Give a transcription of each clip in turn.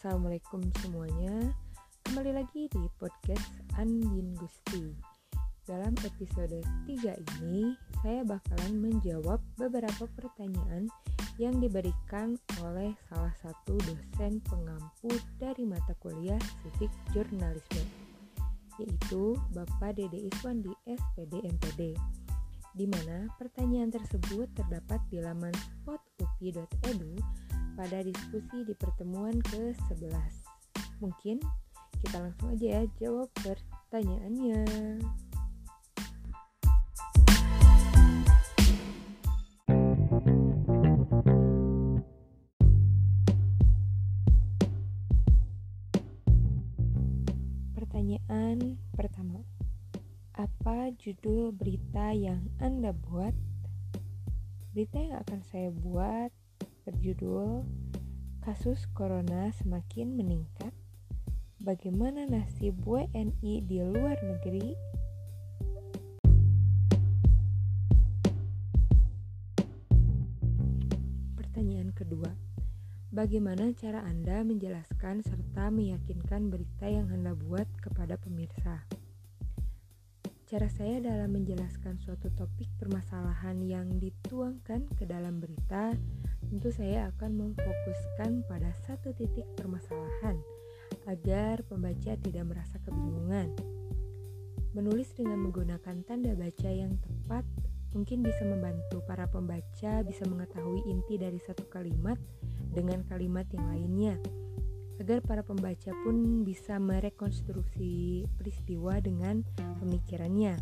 Assalamualaikum semuanya. Kembali lagi di podcast Andin Gusti. Dalam episode 3 ini Saya bakalan menjawab beberapa pertanyaan Yang diberikan oleh salah satu dosen pengampu Dari mata kuliah Civic Jurnalisme Yaitu Bapak Dede Iswandi SPD MPD di mana pertanyaan tersebut terdapat di laman spotupi.edu pada diskusi di pertemuan ke-11. Mungkin kita langsung aja ya jawab pertanyaannya. Pertanyaan pertama. Apa judul berita yang Anda buat? Berita yang akan saya buat berjudul Kasus Corona Semakin Meningkat. Bagaimana nasib WNI di luar negeri? Pertanyaan kedua. Bagaimana cara Anda menjelaskan serta meyakinkan berita yang Anda buat kepada pemirsa? Cara saya dalam menjelaskan suatu topik permasalahan yang dituangkan ke dalam berita, tentu saya akan memfokuskan pada satu titik permasalahan agar pembaca tidak merasa kebingungan. Menulis dengan menggunakan tanda baca yang tepat mungkin bisa membantu para pembaca bisa mengetahui inti dari satu kalimat dengan kalimat yang lainnya agar para pembaca pun bisa merekonstruksi peristiwa dengan pemikirannya.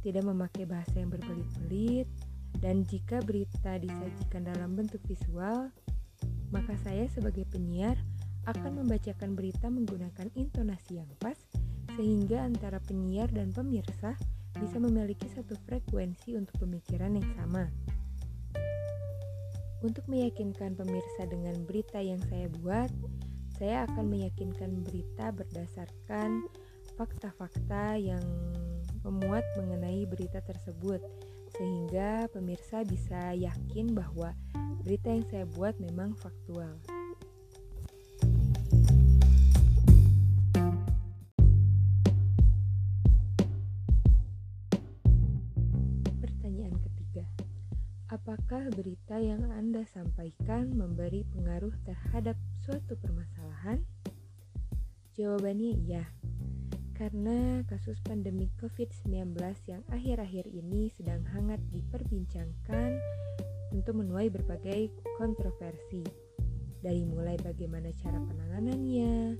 Tidak memakai bahasa yang berbelit-belit, dan jika berita disajikan dalam bentuk visual, maka saya sebagai penyiar akan membacakan berita menggunakan intonasi yang pas, sehingga antara penyiar dan pemirsa bisa memiliki satu frekuensi untuk pemikiran yang sama. Untuk meyakinkan pemirsa dengan berita yang saya buat, saya akan meyakinkan berita berdasarkan fakta-fakta yang memuat mengenai berita tersebut, sehingga pemirsa bisa yakin bahwa berita yang saya buat memang faktual. Pertanyaan ketiga. Apakah berita yang Anda sampaikan memberi pengaruh terhadap suatu permasalahan? Jawabannya iya. Karena kasus pandemi COVID-19 yang akhir-akhir ini sedang hangat diperbincangkan tentu menuai berbagai kontroversi. Dari mulai bagaimana cara penanganannya,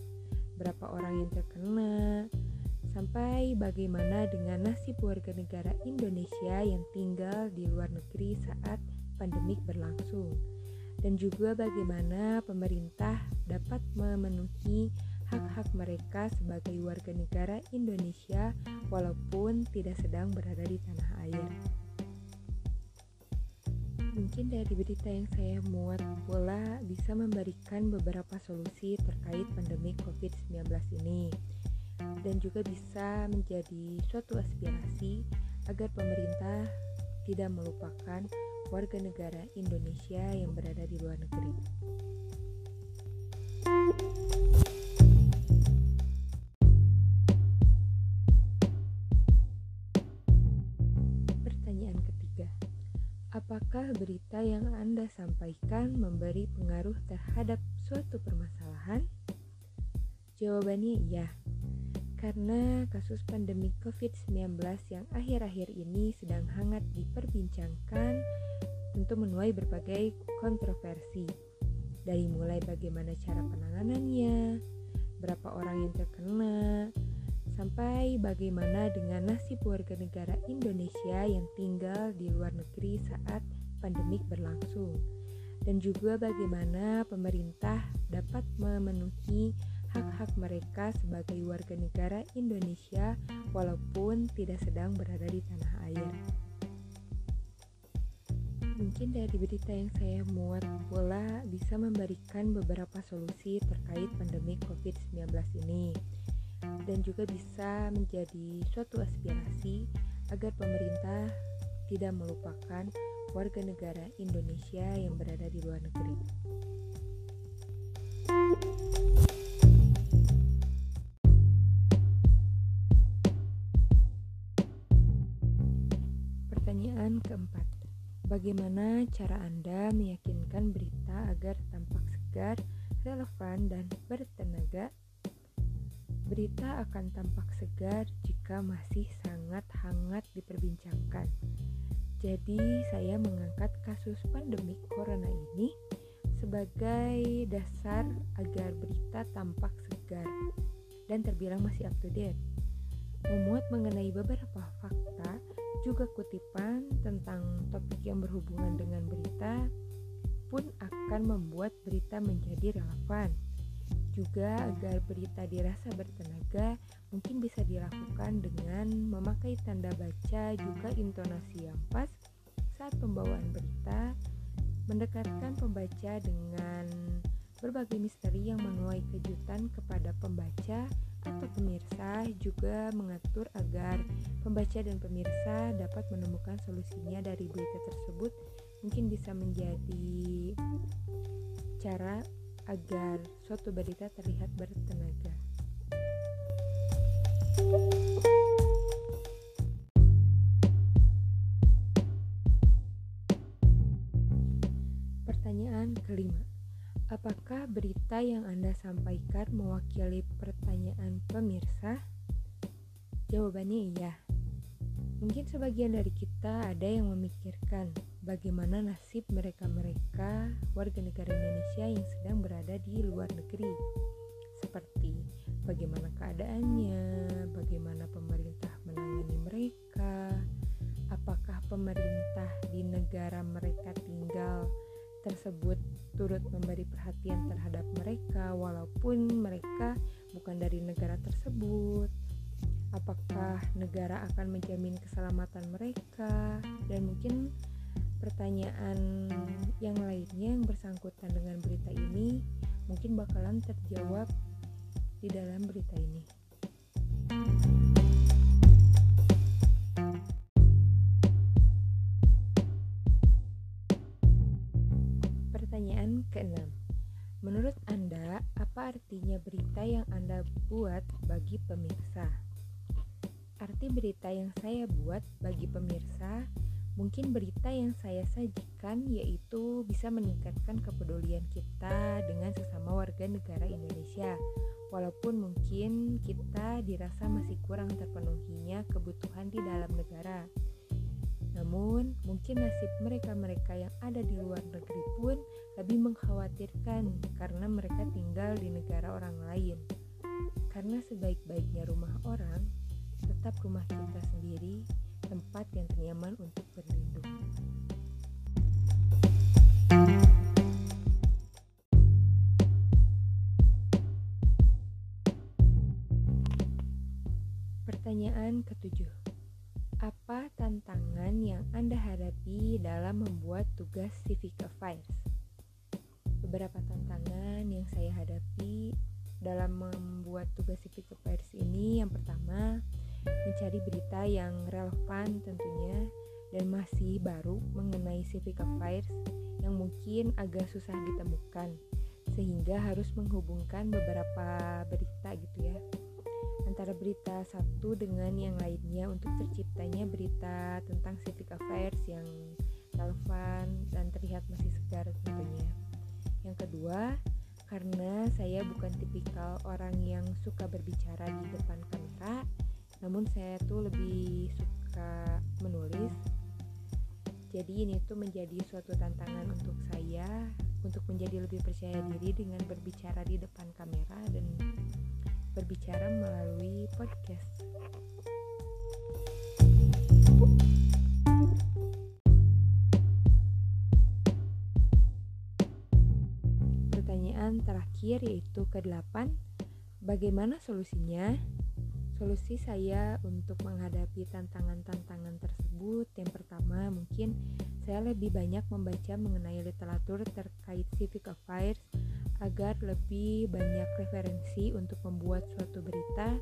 berapa orang yang terkena, sampai bagaimana dengan nasib warga negara Indonesia yang tinggal di luar negeri saat pandemik berlangsung, dan juga bagaimana pemerintah dapat memenuhi hak-hak mereka sebagai warga negara Indonesia walaupun tidak sedang berada di tanah air. Mungkin dari berita yang saya muat pula bisa memberikan beberapa solusi terkait pandemi COVID-19 ini dan juga bisa menjadi suatu aspirasi agar pemerintah tidak melupakan warga negara Indonesia yang berada di luar negeri. Apakah berita yang Anda sampaikan memberi pengaruh terhadap suatu permasalahan? Jawabannya iya karena kasus pandemi COVID-19 yang akhir-akhir ini sedang hangat diperbincangkan tentu menuai berbagai kontroversi. Dari mulai bagaimana cara penanganannya, berapa orang yang terkena, sampai bagaimana dengan nasib warga negara Indonesia yang tinggal di luar negeri saat pandemik berlangsung. Dan juga bagaimana pemerintah dapat memenuhi hak-hak mereka sebagai warga negara Indonesia walaupun tidak sedang berada di tanah air. Mungkin dari berita yang saya muat pula bisa memberikan beberapa solusi terkait pandemi COVID-19 ini dan juga bisa menjadi suatu aspirasi agar pemerintah tidak melupakan warga negara Indonesia yang berada di luar negeri. Pertanyaan keempat. Bagaimana cara Anda meyakinkan berita agar tampak segar, relevan, dan bertenaga? Berita akan tampak segar jika masih sangat hangat diperbincangkan jadi, saya mengangkat kasus pandemik corona ini sebagai dasar agar berita tampak segar dan terbilang masih up to date. Memuat mengenai beberapa fakta juga kutipan tentang topik yang berhubungan dengan berita pun akan membuat berita menjadi relevan. Juga agar berita dirasa bertenaga, mungkin bisa dilakukan dengan memakai tanda baca juga intonasi yang pas saat pembawaan berita, mendekatkan pembaca dengan berbagai misteri yang menuai kejutan kepada pembaca atau pemirsa juga mengatur agar pembaca dan pemirsa dapat menemukan solusinya dari berita tersebut mungkin bisa menjadi cara agar suatu berita terlihat bertenaga. Kelima. Apakah berita yang Anda sampaikan mewakili pertanyaan pemirsa? Jawabannya iya. Mungkin sebagian dari kita ada yang memikirkan bagaimana nasib mereka-mereka warga negara Indonesia yang sedang berada di luar negeri. Seperti bagaimana keadaannya, bagaimana pemerintah menangani mereka, apakah pemerintah di negara mereka tinggal tersebut turut memberi perhatian terhadap mereka walaupun mereka bukan dari negara tersebut apakah negara akan menjamin keselamatan mereka dan mungkin pertanyaan yang lainnya yang bersangkutan dengan berita ini mungkin bakalan terjawab di dalam berita ini. Pertanyaan keenam. Menurut Anda, apa artinya berita yang Anda buat bagi pemirsa? Arti berita yang saya buat bagi pemirsa mungkin berita yang saya sajikan yaitu bisa meningkatkan kepedulian kita dengan sesama warga negara Indonesia. Walaupun mungkin kita dirasa masih kurang terpenuhinya kebutuhan di dalam negara. Namun, mungkin nasib mereka-mereka yang ada di luar negeri pun lebih mengkhawatirkan karena mereka tinggal di negara orang lain. Karena sebaik-baiknya rumah orang, tetap rumah kita sendiri tempat yang nyaman untuk berlindung. Pertanyaan ketujuh. Apa tantangan yang Anda hadapi dalam membuat tugas civic affairs? Beberapa tantangan yang saya hadapi dalam membuat tugas civic affairs ini yang pertama, mencari berita yang relevan tentunya dan masih baru mengenai civic affairs yang mungkin agak susah ditemukan sehingga harus menghubungkan beberapa berita gitu ya antara berita satu dengan yang lainnya untuk terciptanya berita tentang civic affairs yang relevan dan terlihat masih segar tentunya. Yang kedua, karena saya bukan tipikal orang yang suka berbicara di depan kamera, namun saya tuh lebih suka menulis. Jadi ini tuh menjadi suatu tantangan untuk saya untuk menjadi lebih percaya diri dengan berbicara di depan kamera dan berbicara melalui podcast. Pertanyaan terakhir yaitu ke-8, bagaimana solusinya? Solusi saya untuk menghadapi tantangan-tantangan tersebut yang pertama mungkin saya lebih banyak membaca mengenai literatur terkait civic affairs agar lebih banyak referensi untuk membuat suatu berita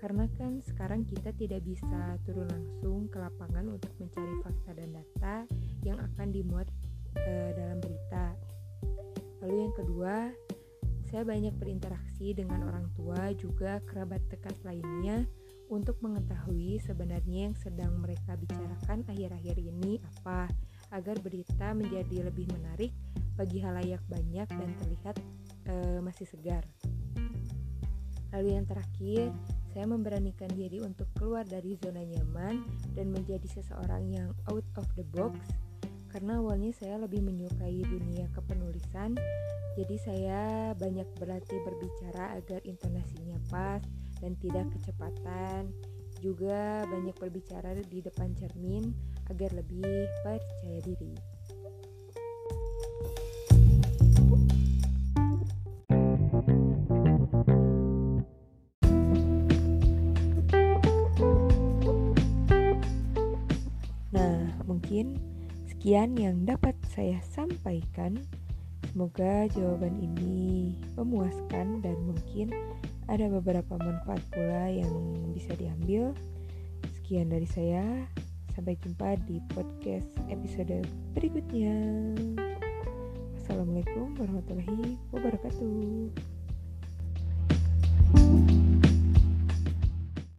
karena kan sekarang kita tidak bisa turun langsung ke lapangan untuk mencari fakta dan data yang akan dimuat e, dalam berita. Lalu yang kedua, saya banyak berinteraksi dengan orang tua juga kerabat dekat lainnya untuk mengetahui sebenarnya yang sedang mereka bicarakan akhir-akhir ini apa, agar berita menjadi lebih menarik bagi halayak banyak dan terlihat e, masih segar. Lalu yang terakhir, saya memberanikan diri untuk keluar dari zona nyaman dan menjadi seseorang yang out of the box karena awalnya saya lebih menyukai dunia kepenulisan jadi saya banyak berlatih berbicara agar intonasinya pas dan tidak kecepatan juga banyak berbicara di depan cermin agar lebih percaya diri sekian yang dapat saya sampaikan. Semoga jawaban ini memuaskan dan mungkin ada beberapa manfaat pula yang bisa diambil. Sekian dari saya. Sampai jumpa di podcast episode berikutnya. Assalamualaikum warahmatullahi wabarakatuh.